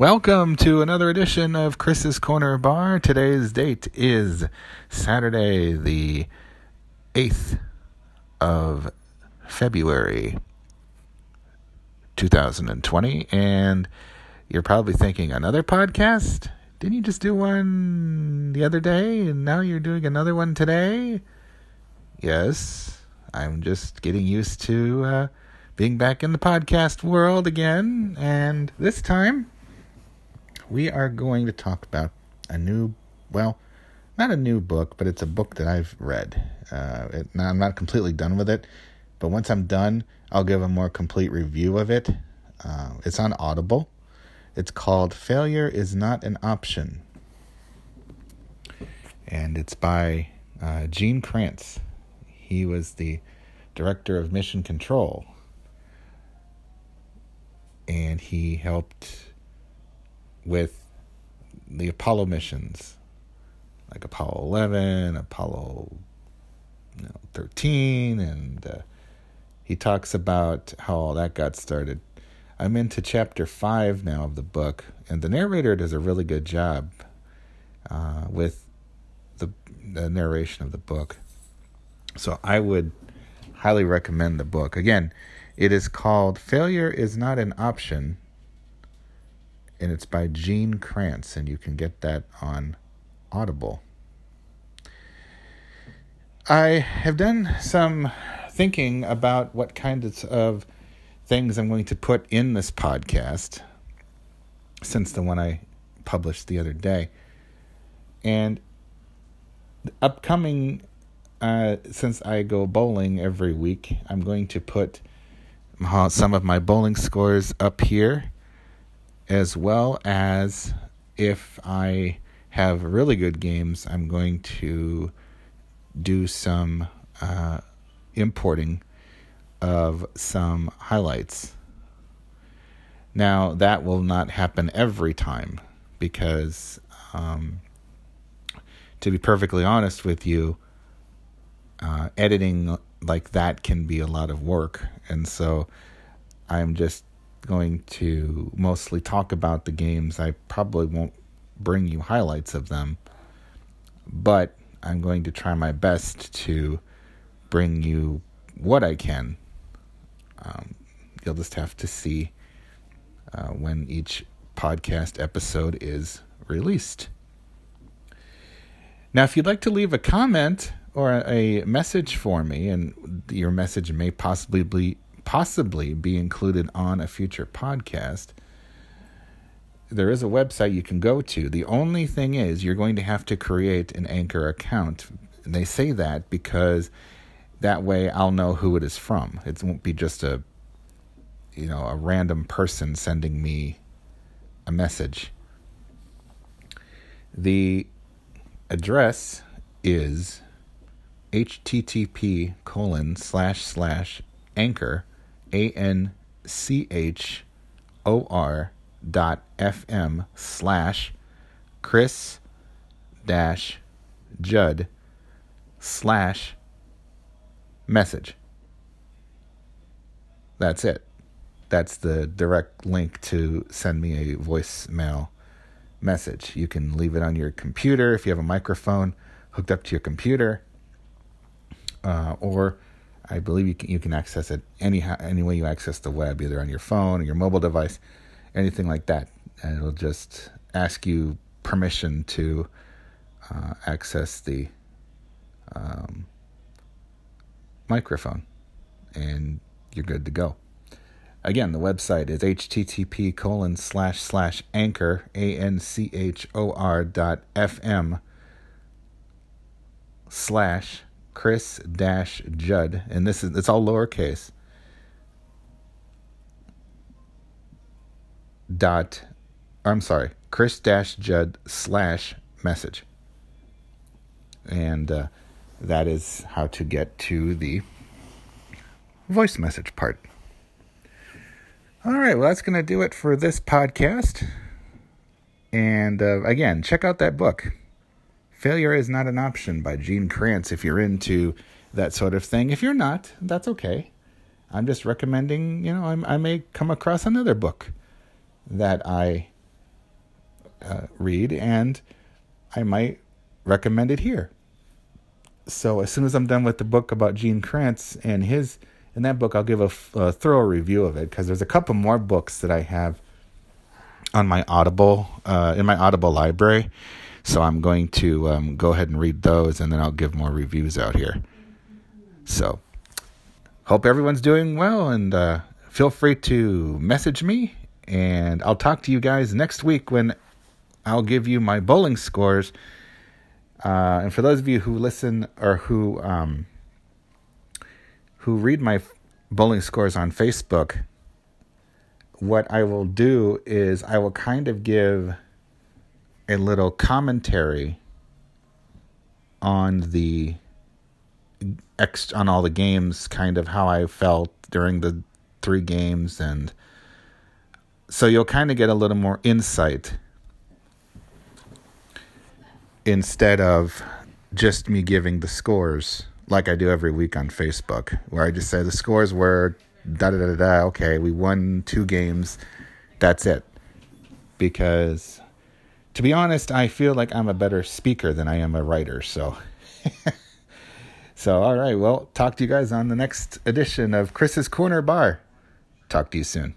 Welcome to another edition of Chris's Corner Bar. Today's date is Saturday, the 8th of February 2020. And you're probably thinking, another podcast? Didn't you just do one the other day and now you're doing another one today? Yes, I'm just getting used to uh, being back in the podcast world again. And this time, we are going to talk about a new, well, not a new book, but it's a book that I've read. Uh, it, I'm not completely done with it, but once I'm done, I'll give a more complete review of it. Uh, it's on Audible. It's called Failure is Not an Option. And it's by uh, Gene Kranz. He was the director of Mission Control. And he helped with the Apollo missions, like Apollo 11, Apollo you know, 13, and uh, he talks about how all that got started. I'm into chapter 5 now of the book, and the narrator does a really good job uh, with the, the narration of the book. So I would highly recommend the book. Again, it is called Failure is Not an Option and it's by Gene Kranz, and you can get that on Audible. I have done some thinking about what kinds of things I'm going to put in this podcast since the one I published the other day. And upcoming, uh, since I go bowling every week, I'm going to put some of my bowling scores up here as well as if I have really good games, I'm going to do some uh, importing of some highlights. Now, that will not happen every time because, um, to be perfectly honest with you, uh, editing like that can be a lot of work. And so I'm just going to mostly talk about the games. I probably won't bring you highlights of them, but I'm going to try my best to bring you what I can. Um, you'll just have to see uh, when each podcast episode is released. Now, if you'd like to leave a comment or a message for me, and your message may possibly be possibly be included on a future podcast, there is a website you can go to. The only thing is, you're going to have to create an Anchor account. And they say that because that way I'll know who it is from. It won't be just a, you know, a random person sending me a message. The address is http colon slash slash anchor a N C H O R dot FM slash Chris dash Judd slash message. That's it. That's the direct link to send me a voicemail message. You can leave it on your computer if you have a microphone hooked up to your computer, uh, or I believe you can, you can access it any any way you access the web, either on your phone or your mobile device, anything like that, and it'll just ask you permission to uh, access the um, microphone, and you're good to go. Again, the website is http colon slash slash anchor a n c h o r dot fm slash Chris dash Judd, and this is it's all lowercase. Dot, I'm sorry, Chris dash Judd slash message, and uh, that is how to get to the voice message part. All right, well, that's to do it for this podcast. And uh, again, check out that book. Failure is Not an Option by Gene Kranz if you're into that sort of thing. If you're not, that's okay. I'm just recommending, you know, I'm, i may come across another book that I uh, read, and I might recommend it here. So as soon as I'm done with the book about Gene Kranz and his, in that book, I'll give a, a thorough review of it because there's a couple more books that I have on my Audible, uh, in my Audible library. So I'm going to um, go ahead and read those, and then I'll give more reviews out here. So hope everyone's doing well, and uh, feel free to message me, and I'll talk to you guys next week when I'll give you my bowling scores. Uh, and for those of you who listen or who um, who read my bowling scores on Facebook, what I will do is I will kind of give a little commentary on the ex on all the games, kind of how I felt during the three games, and so you'll kind of get a little more insight instead of just me giving the scores like I do every week on Facebook, where I just say the scores were da da da da. Okay, we won two games. That's it. Because, to be honest, I feel like I'm a better speaker than I am a writer. So, so all right. Well, talk to you guys on the next edition of Chris's Corner Bar. Talk to you soon.